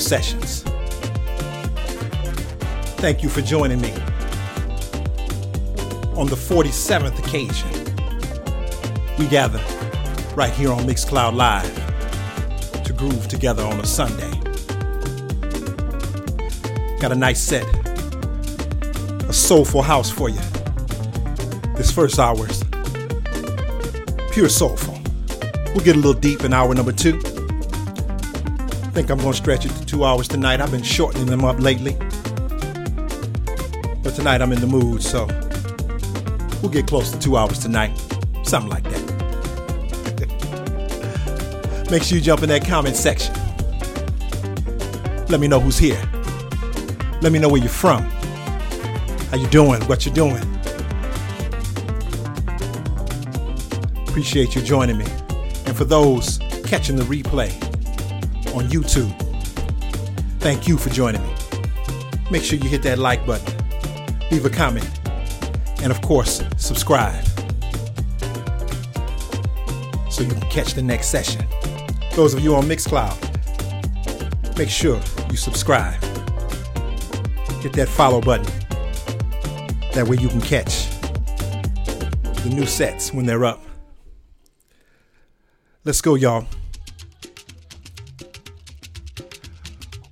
Sessions. Thank you for joining me on the 47th occasion. We gather right here on Mixcloud Live to groove together on a Sunday. Got a nice set, a soulful house for you. This first hour's pure soulful. We'll get a little deep in hour number two. Think I'm gonna stretch it to two hours tonight. I've been shortening them up lately. But tonight I'm in the mood, so we'll get close to two hours tonight. Something like that. Make sure you jump in that comment section. Let me know who's here. Let me know where you're from. How you doing? What you doing? Appreciate you joining me. And for those catching the replay on YouTube, thank you for joining me. Make sure you hit that like button, leave a comment, and of course, subscribe so you can catch the next session. Those of you on Mixcloud, make sure you subscribe. Hit that follow button. That way you can catch the new sets when they're up. Let's go, y'all.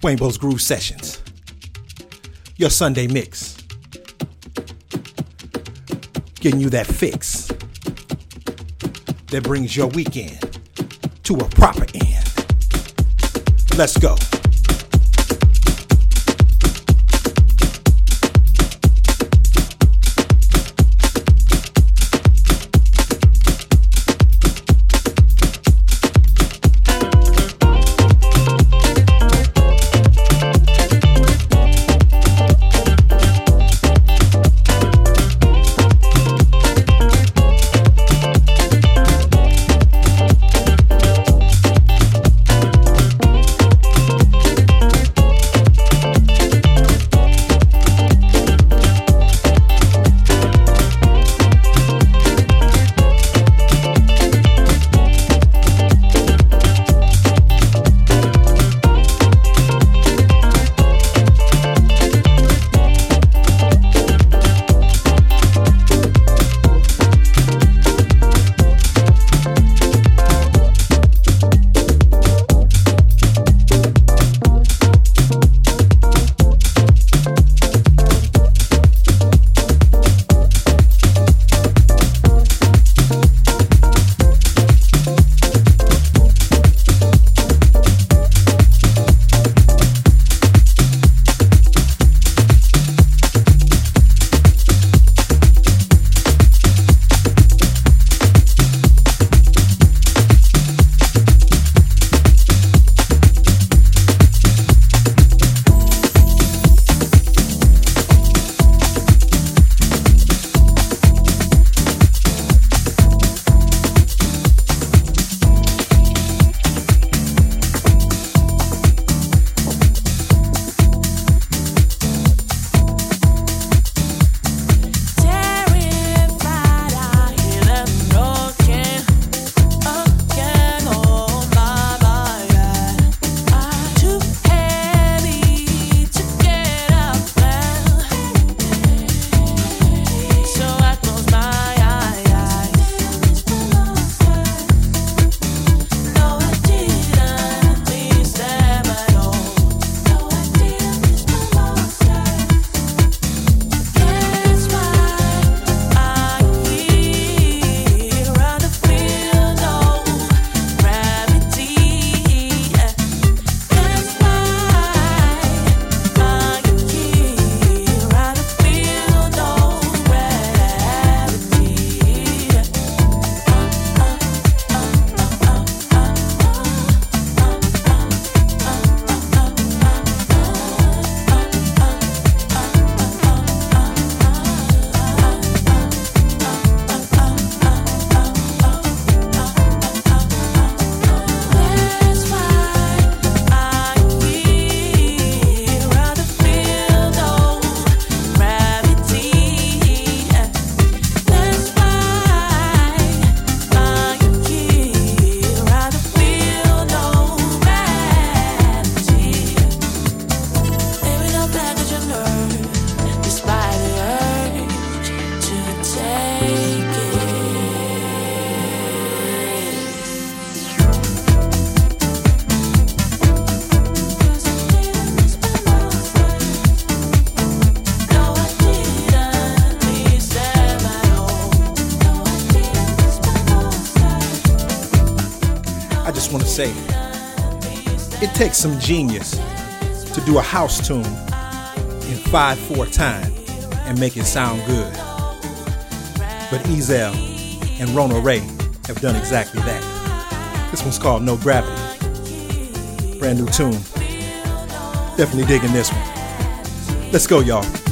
Waynebo's Groove Sessions. Your Sunday mix. Getting you that fix that brings your weekend to a proper end. Let's go. Some genius to do a house tune in 5-4 time and make it sound good. But Ezel and Rona Ray have done exactly that. This one's called No Gravity. Brand new tune. Definitely digging this one. Let's go, y'all.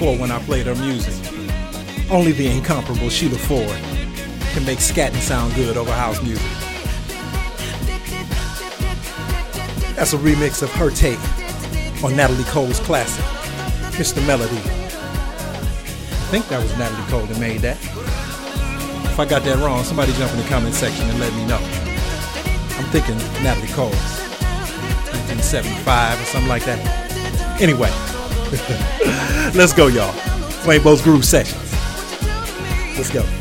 When I played her music. Only the incomparable Sheila Ford can make scatting sound good over house music. That's a remix of her take on Natalie Cole's classic, Mr. Melody. I think that was Natalie Cole that made that. If I got that wrong, somebody jump in the comment section and let me know. I'm thinking Natalie Cole, 1975 or something like that. Anyway, let's go, y'all. Waynebo's Groove Sessions. Let's go.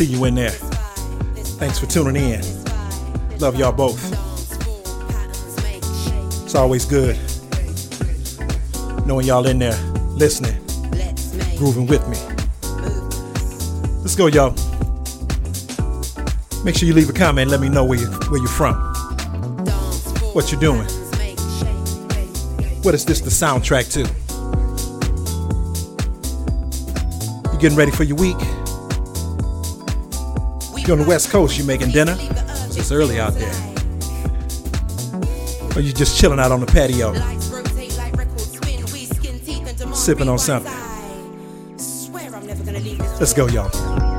See you in there. Thanks for tuning in. Love y'all both. It's always good knowing y'all in there listening, grooving with me. Let's go, y'all. Make sure you leave a comment. Let me know where you where you're from. What you're doing. What is this the soundtrack to? You getting ready for your week? You're on the West Coast. you're making dinner? It's early out there. Or you're just chilling out on the patio, sipping on something? Let's go, y'all.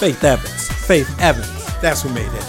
Faith Evans. Faith Evans. That's who made that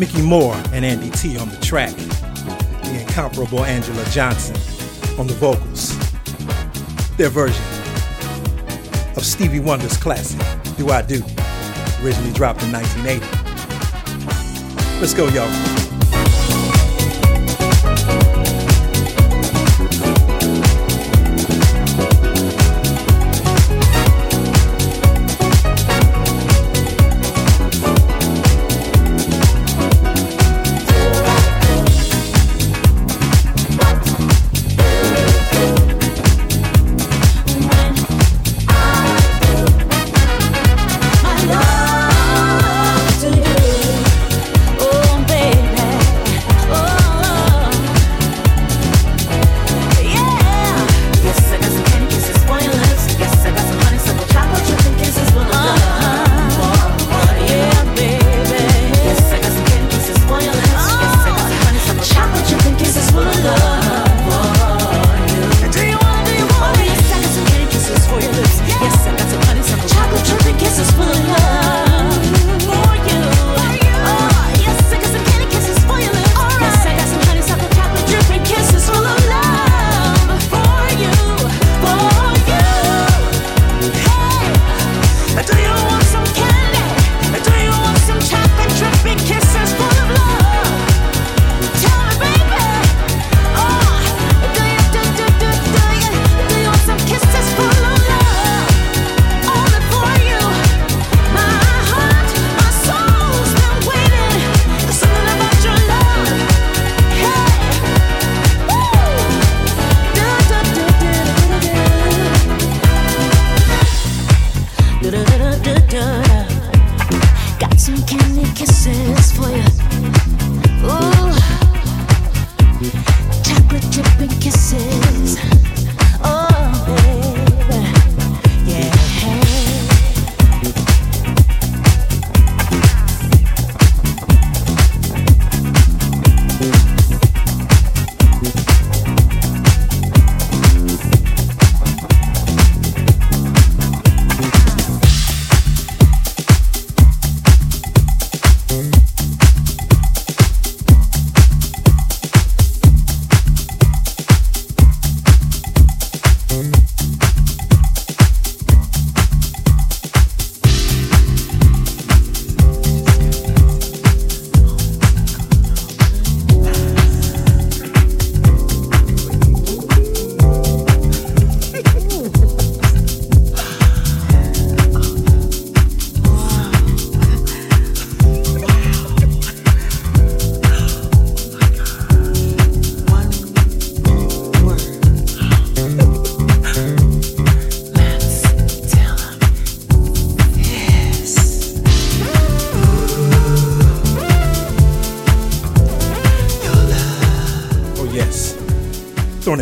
Micky More and Andy T on the track. The incomparable Angela Johnson on the vocals. Their version of Stevie Wonder's classic, Do I Do, originally dropped in 1980. Let's go, y'all.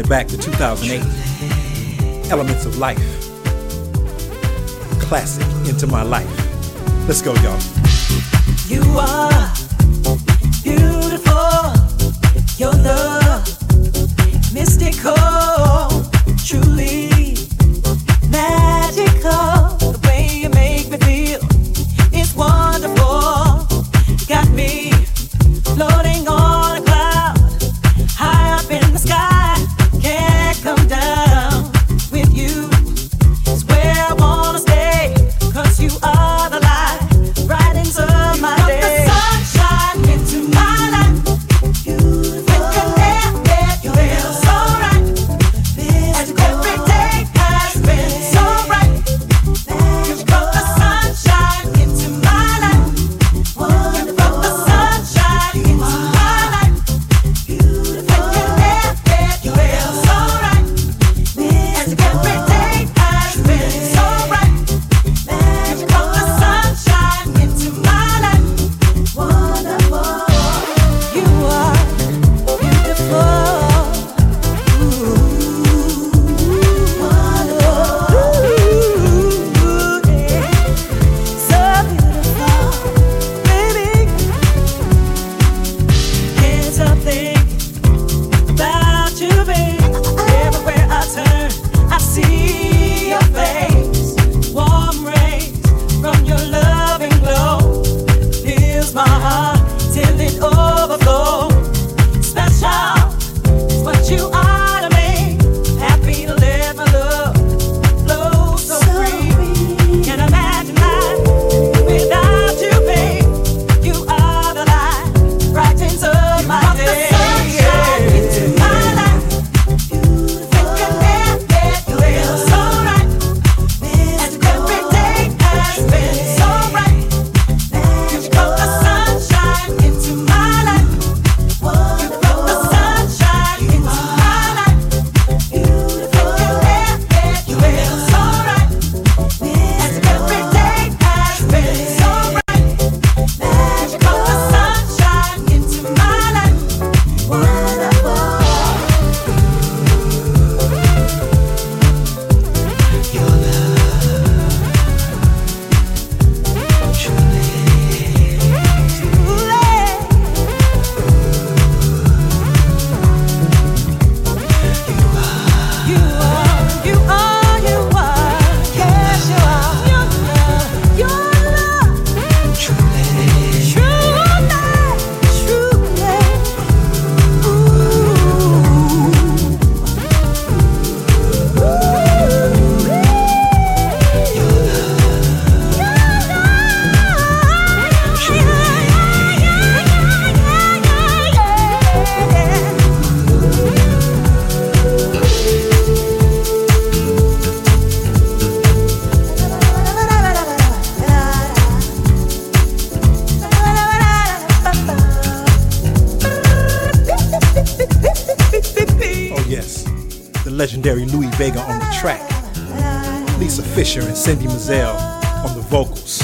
Back to 2008. Elements of Life. Classic Into My Life. Let's go, y'all. You are Cindy Mazel on the vocals.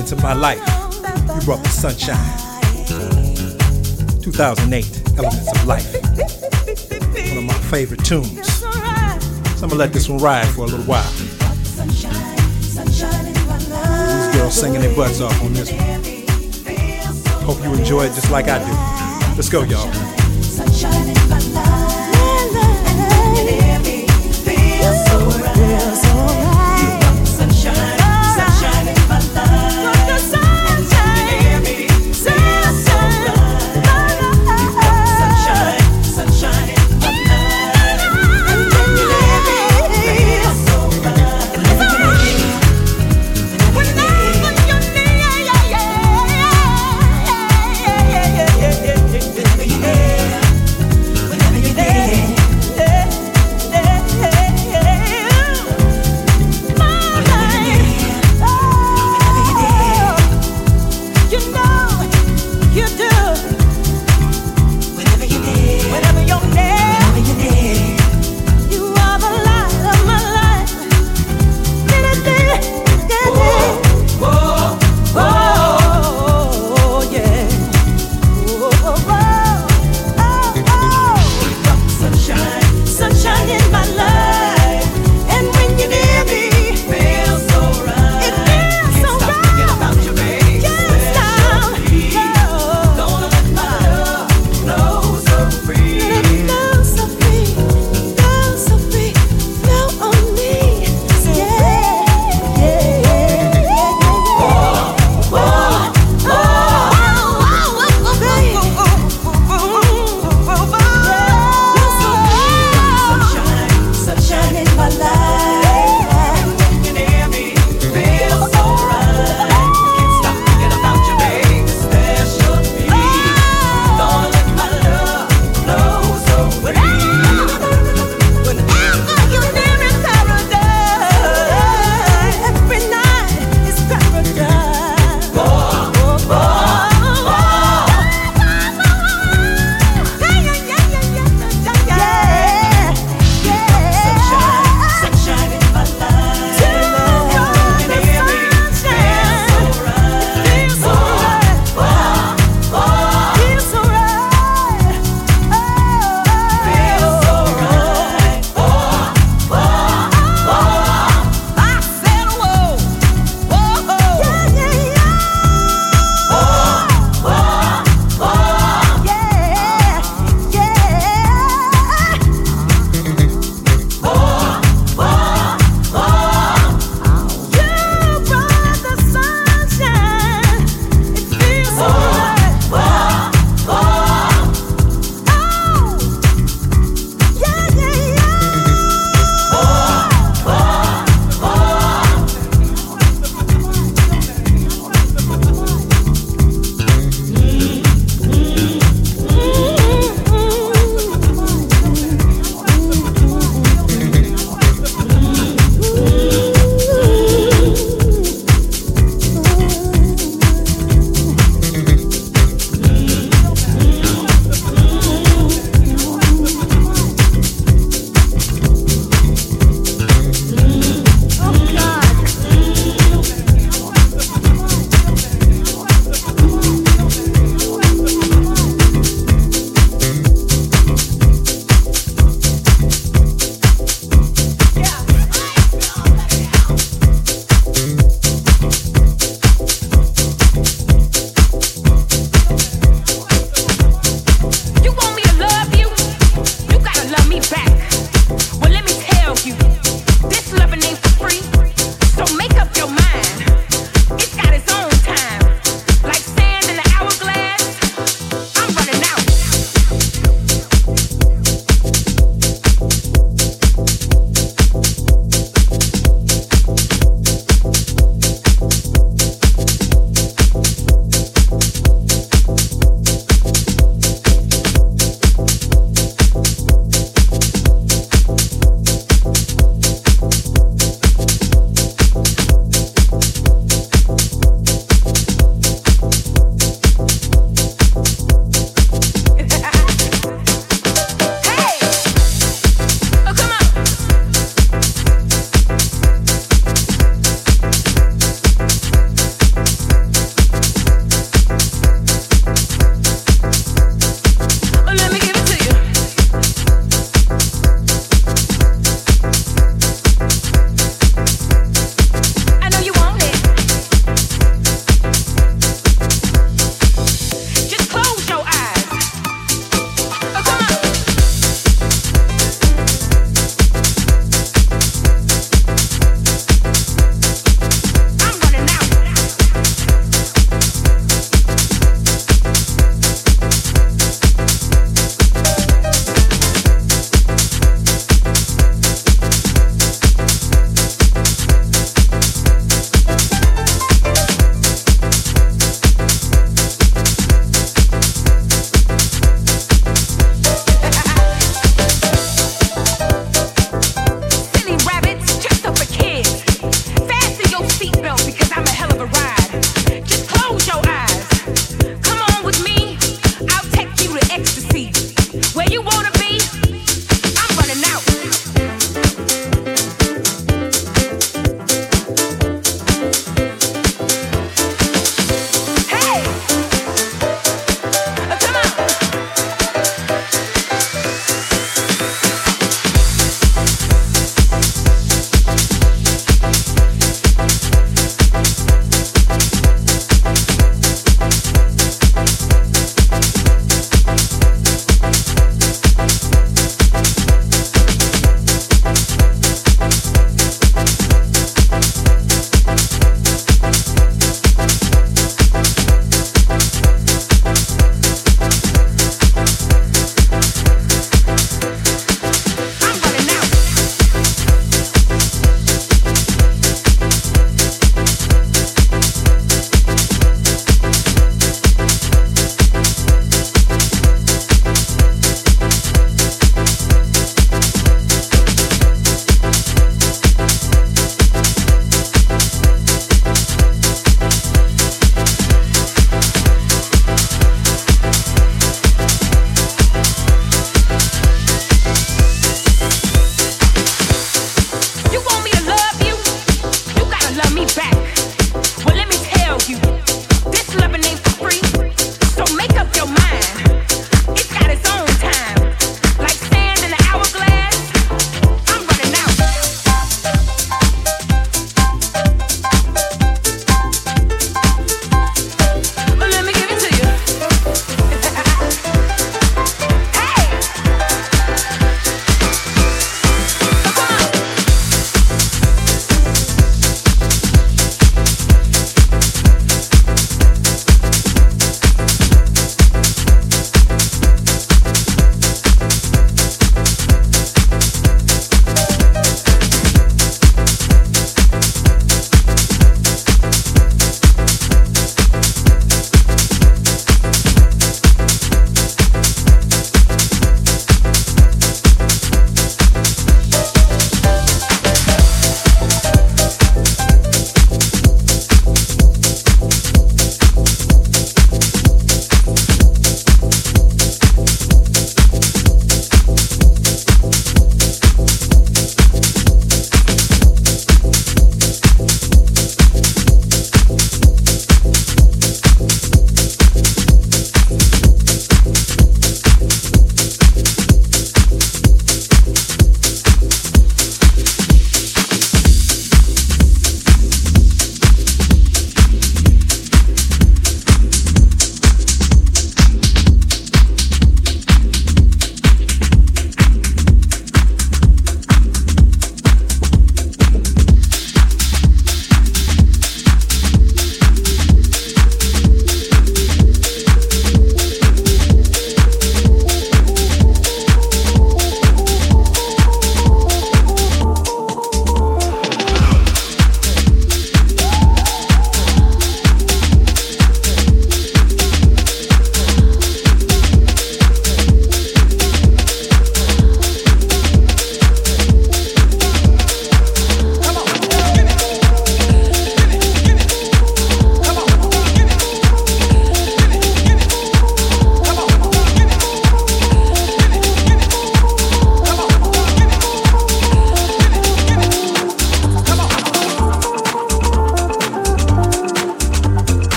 Into my life, you brought the sunshine. 2008, Elements of Life. One of my favorite tunes. So I'm gonna let this one ride for a little while. These girls singing their butts off on this one. Hope you enjoy it just like I do. Let's go, y'all.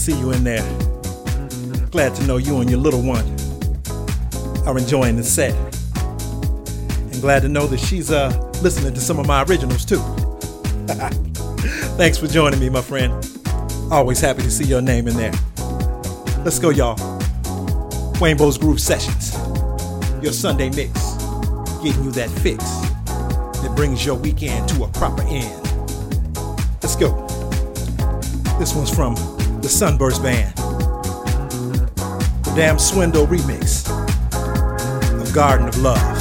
See you in there. Glad to know you and your little one are enjoying the set. And glad to know that she's uh, listening to some of my originals too. Thanks for joining me, my friend. Always happy to see your name in there. Let's go, y'all. Waynebo's Groove Sessions, your Sunday mix, getting you that fix that brings your weekend to a proper end. Let's go. This one's from the Sunburst Band. The Dam Swindle remix of Garden of Love.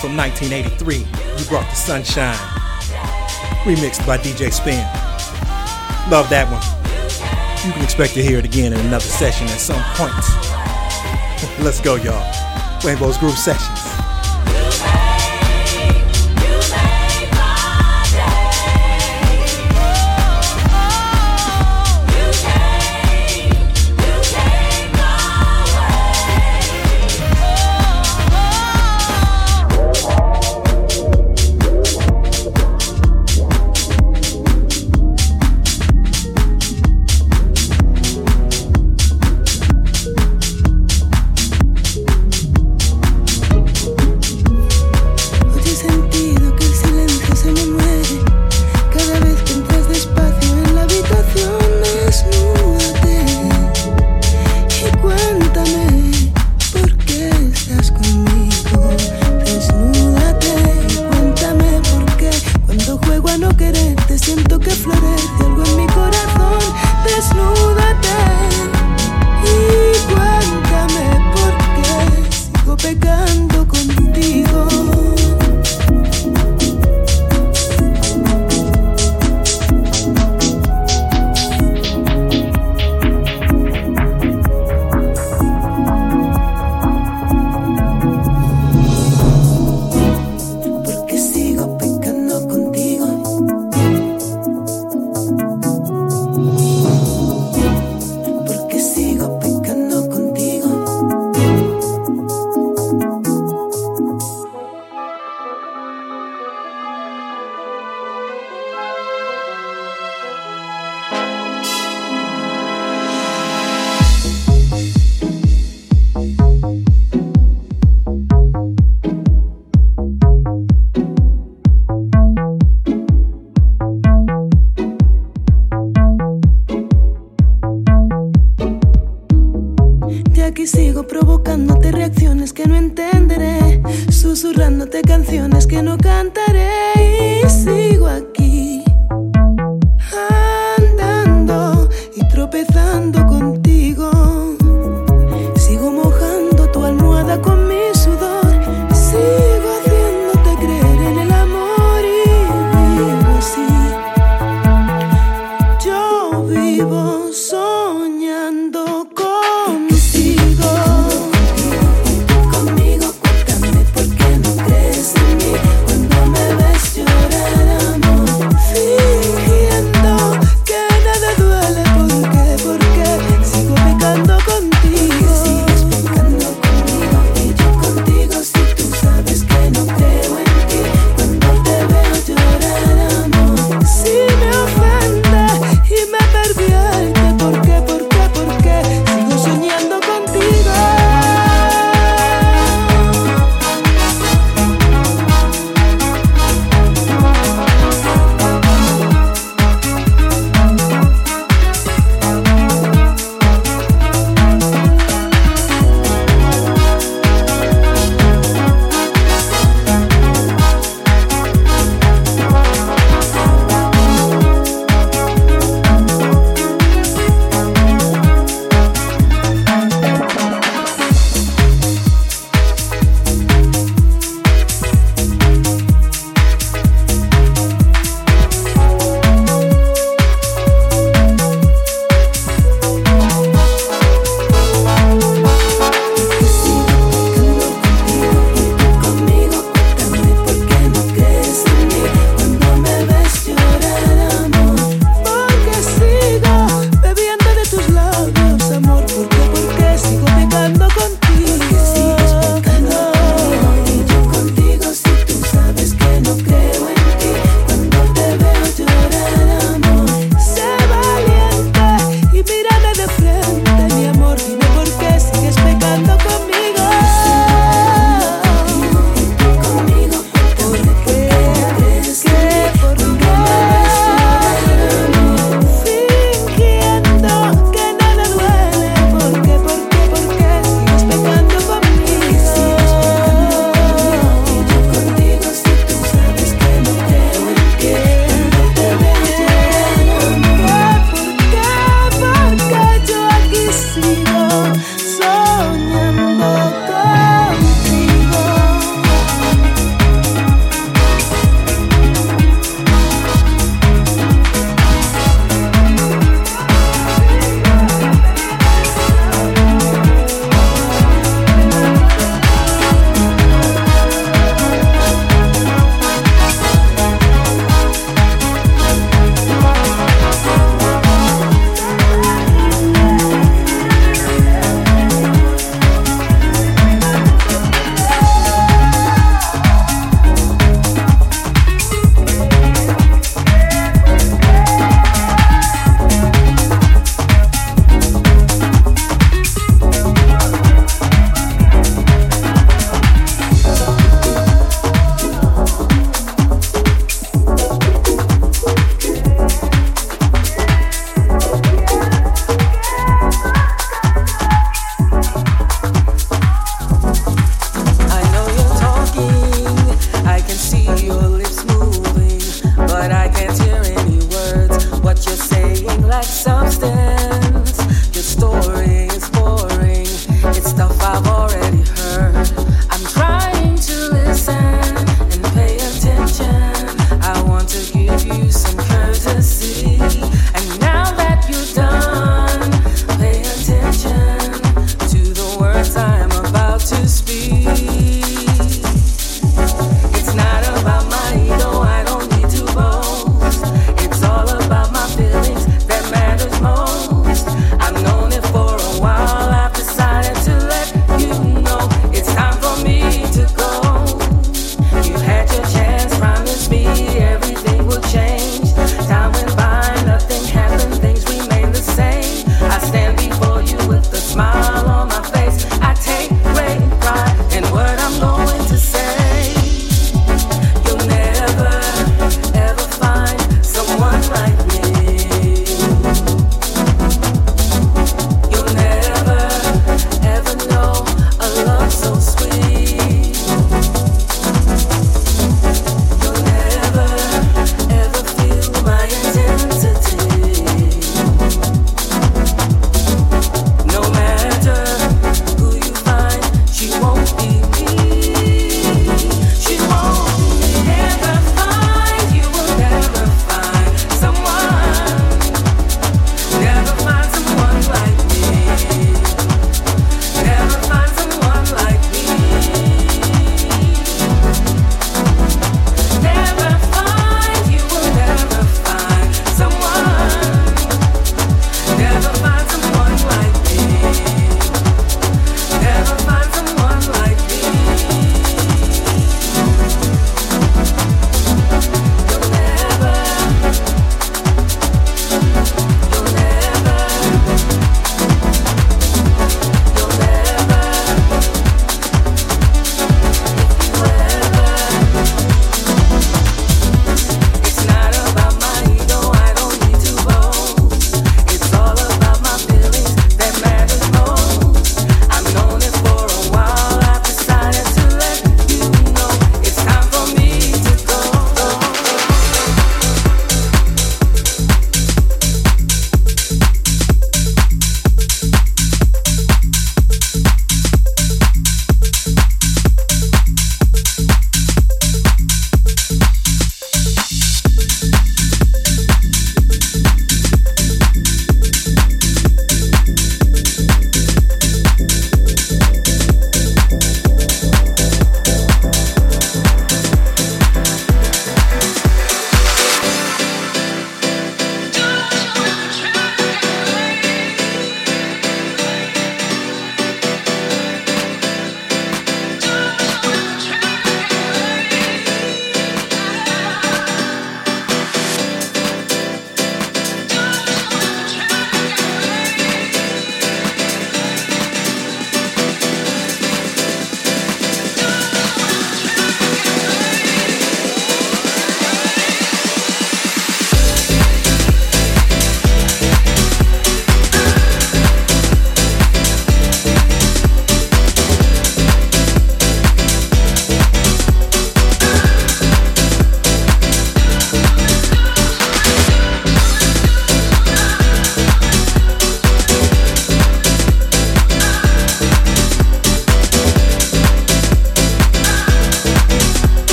from 1983, You Brought the Sunshine, remixed by DJ Spen. Love that one. You can expect to hear it again in another session at some point. Let's go, y'all. Waynebo's Groove Sessions.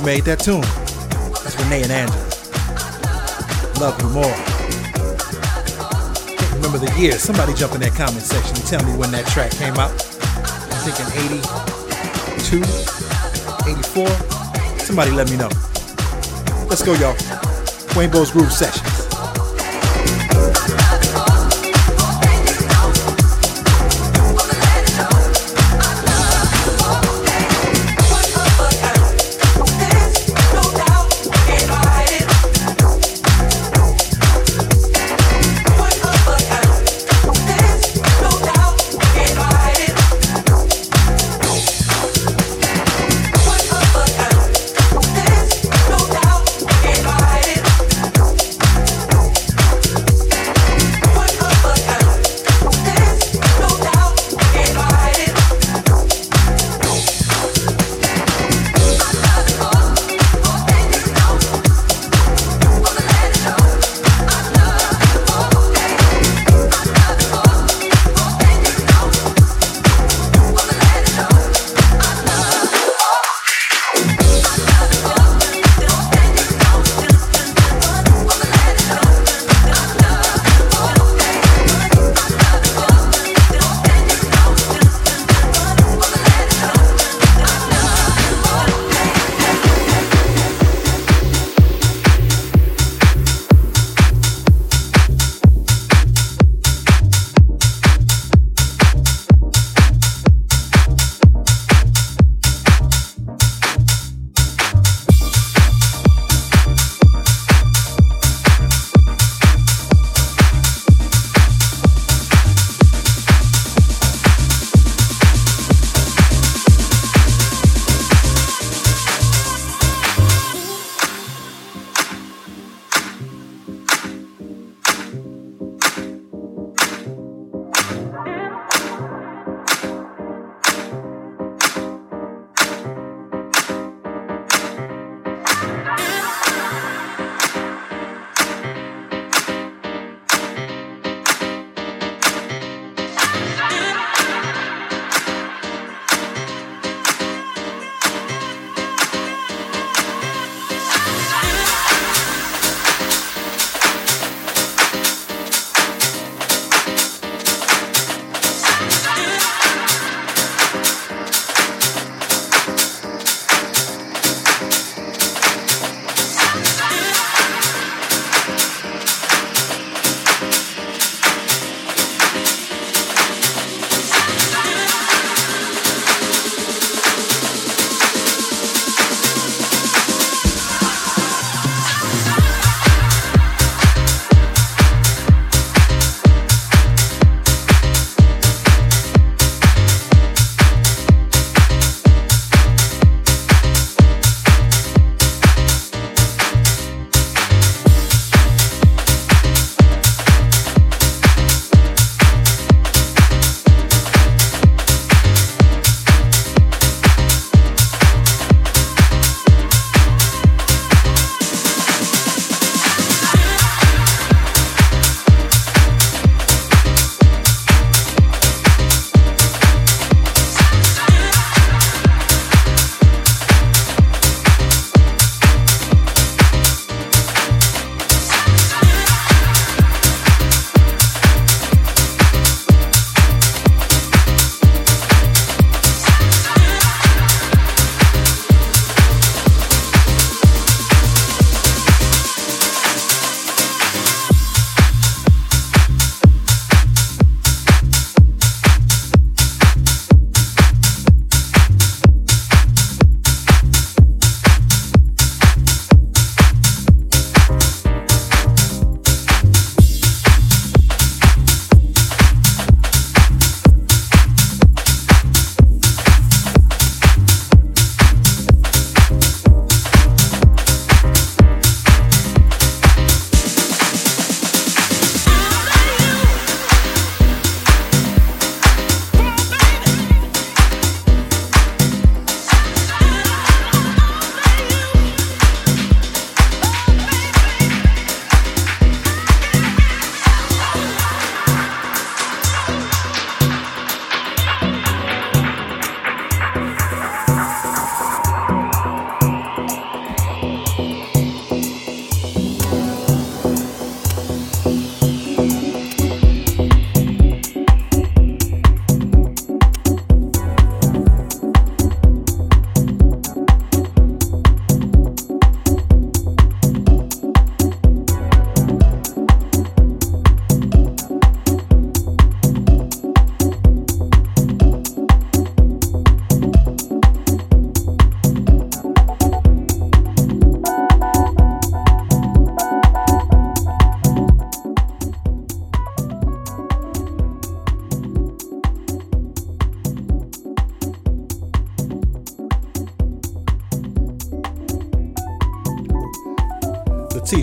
Who made that tune. That's Renee and Angela. Love you more. Can't remember the year. Somebody jump in that comment section and tell me when that track came out. I'm thinking 82, 84. Somebody let me know. Let's go, y'all. Waynebo's Groove Sessions.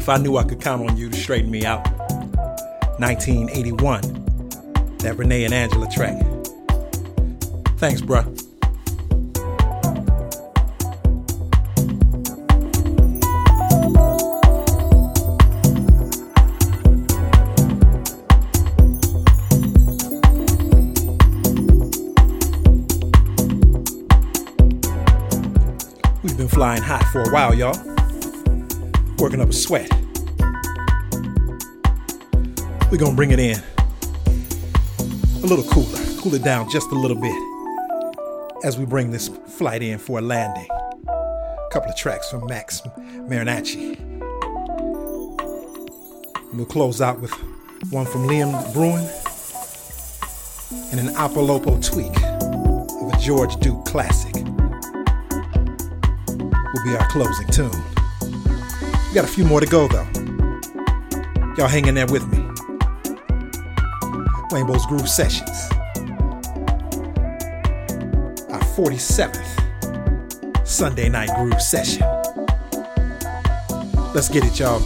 I knew I could count on you to straighten me out. 1981, that Renee and Angela track. Thanks, bruh. We've been flying hot for a while, y'all. Working up a sweat. We're gonna bring it in a little cooler, cool it down just a little bit as we bring this flight in for a landing. A couple of tracks from Max Marinacci. And we'll close out with one from Liam Bruin and an Opolopo tweak of a George Duke classic. Will be our closing tune. Got a few more to go though. Y'all hang in there with me. Waynebo's Groove Sessions. Our 47th Sunday night groove session. Let's get it, y'all.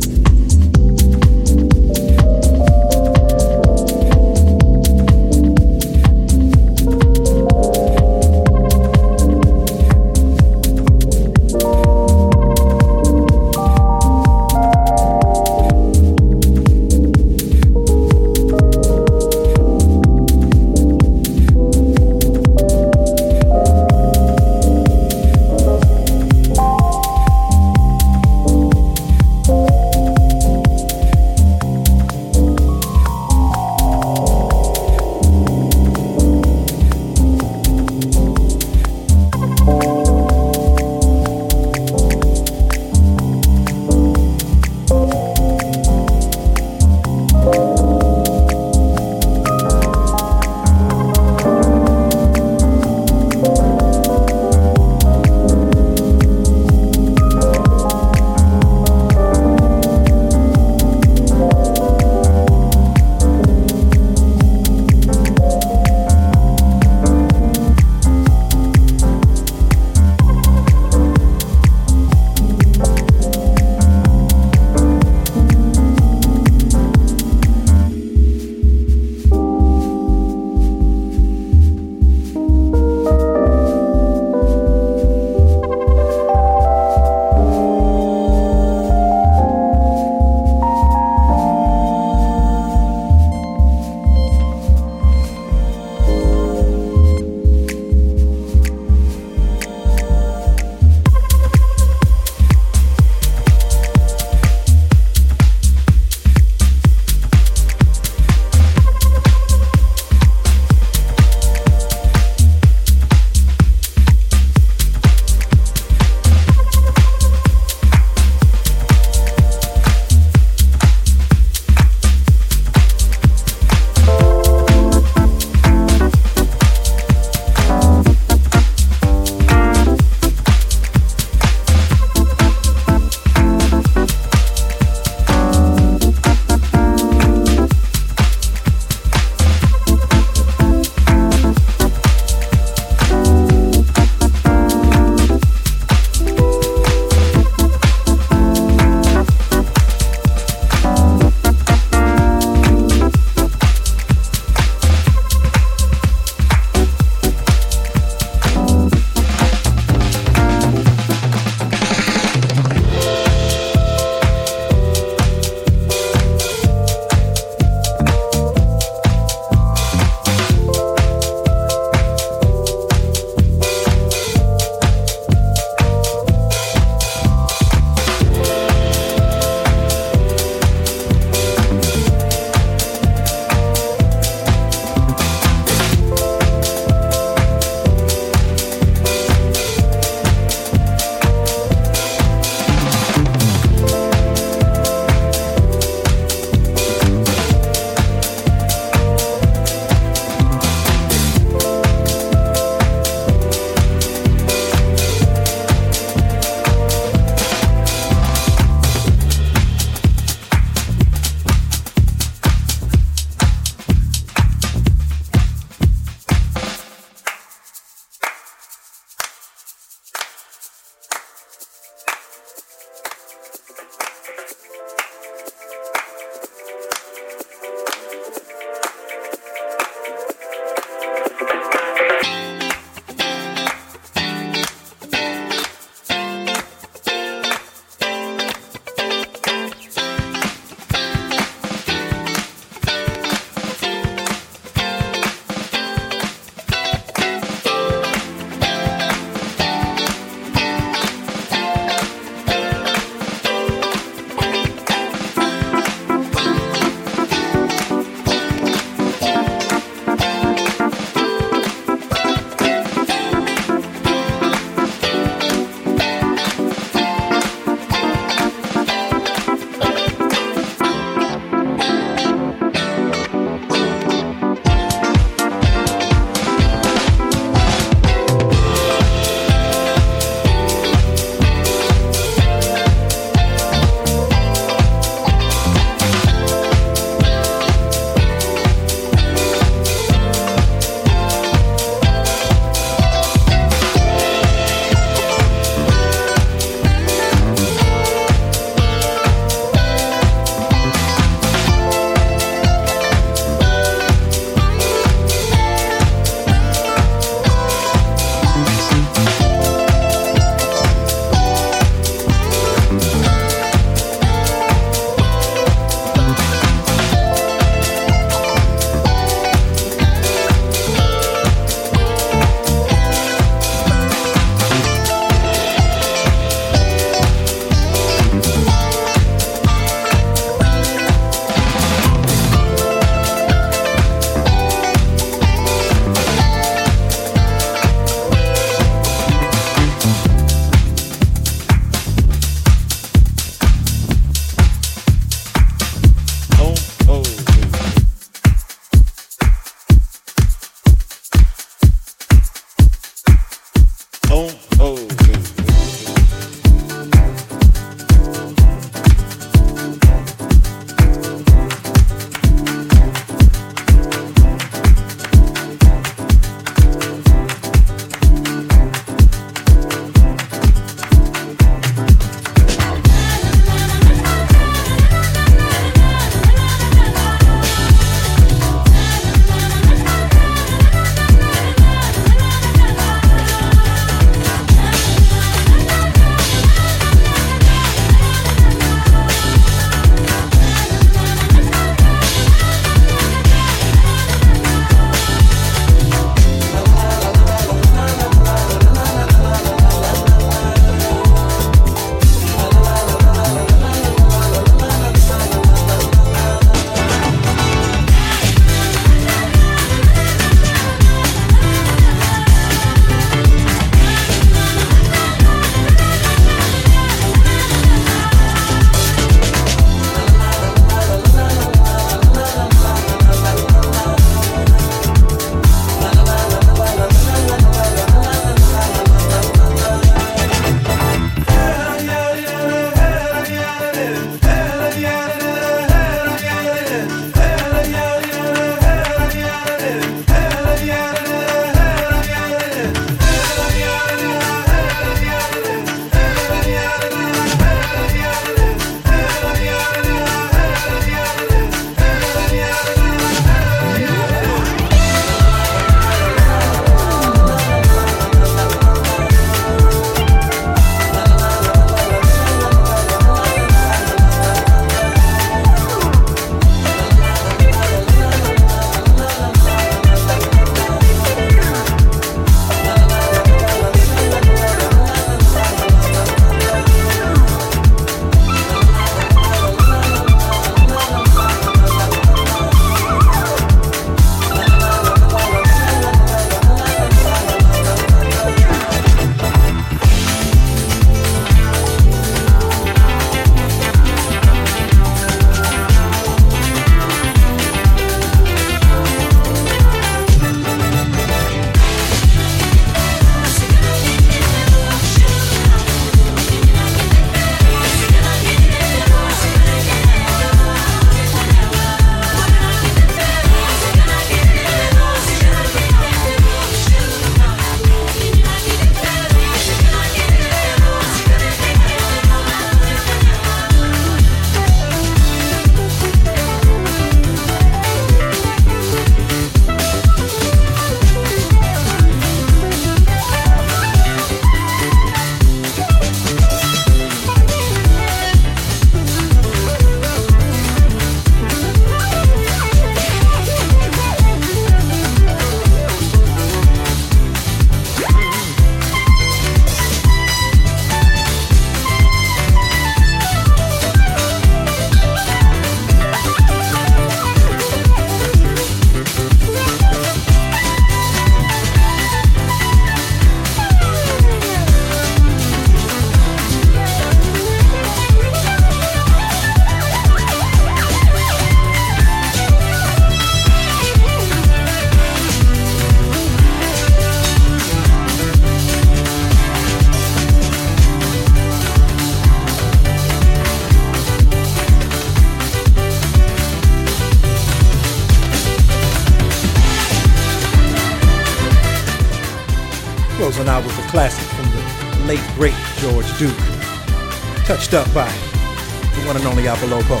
Up by the one and only Opolopo.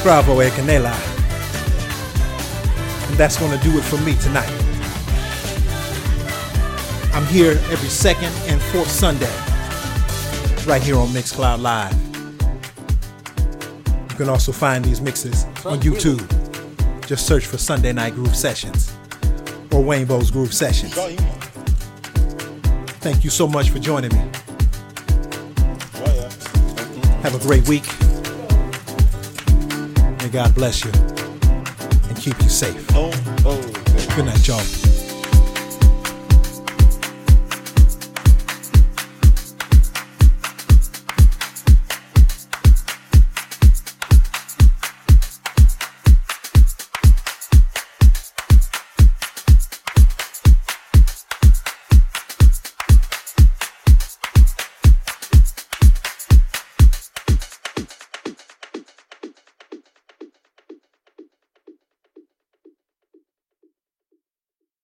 Cravo e Canela. And that's gonna do it for me tonight. I'm here every second and fourth Sunday, right here on Mixcloud Live. You can also find these mixes on YouTube. Just search for Sunday Night Groove Sessions or Waynebo's Groove Sessions. Thank you so much for joining me. A great week. May God bless you and keep you safe. Oh, oh. Good night, y'all.